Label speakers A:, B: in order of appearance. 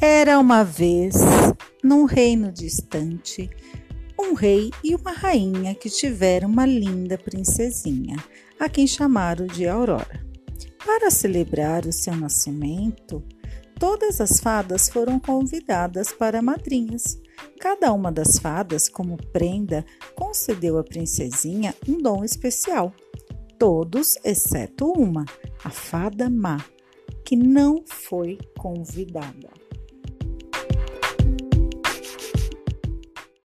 A: Era uma vez, num reino distante, um rei e uma rainha que tiveram uma linda princesinha, a quem chamaram de Aurora. Para celebrar o seu nascimento, todas as fadas foram convidadas para madrinhas. Cada uma das fadas, como prenda, concedeu à princesinha um dom especial. Todos, exceto uma, a fada má, que não foi convidada.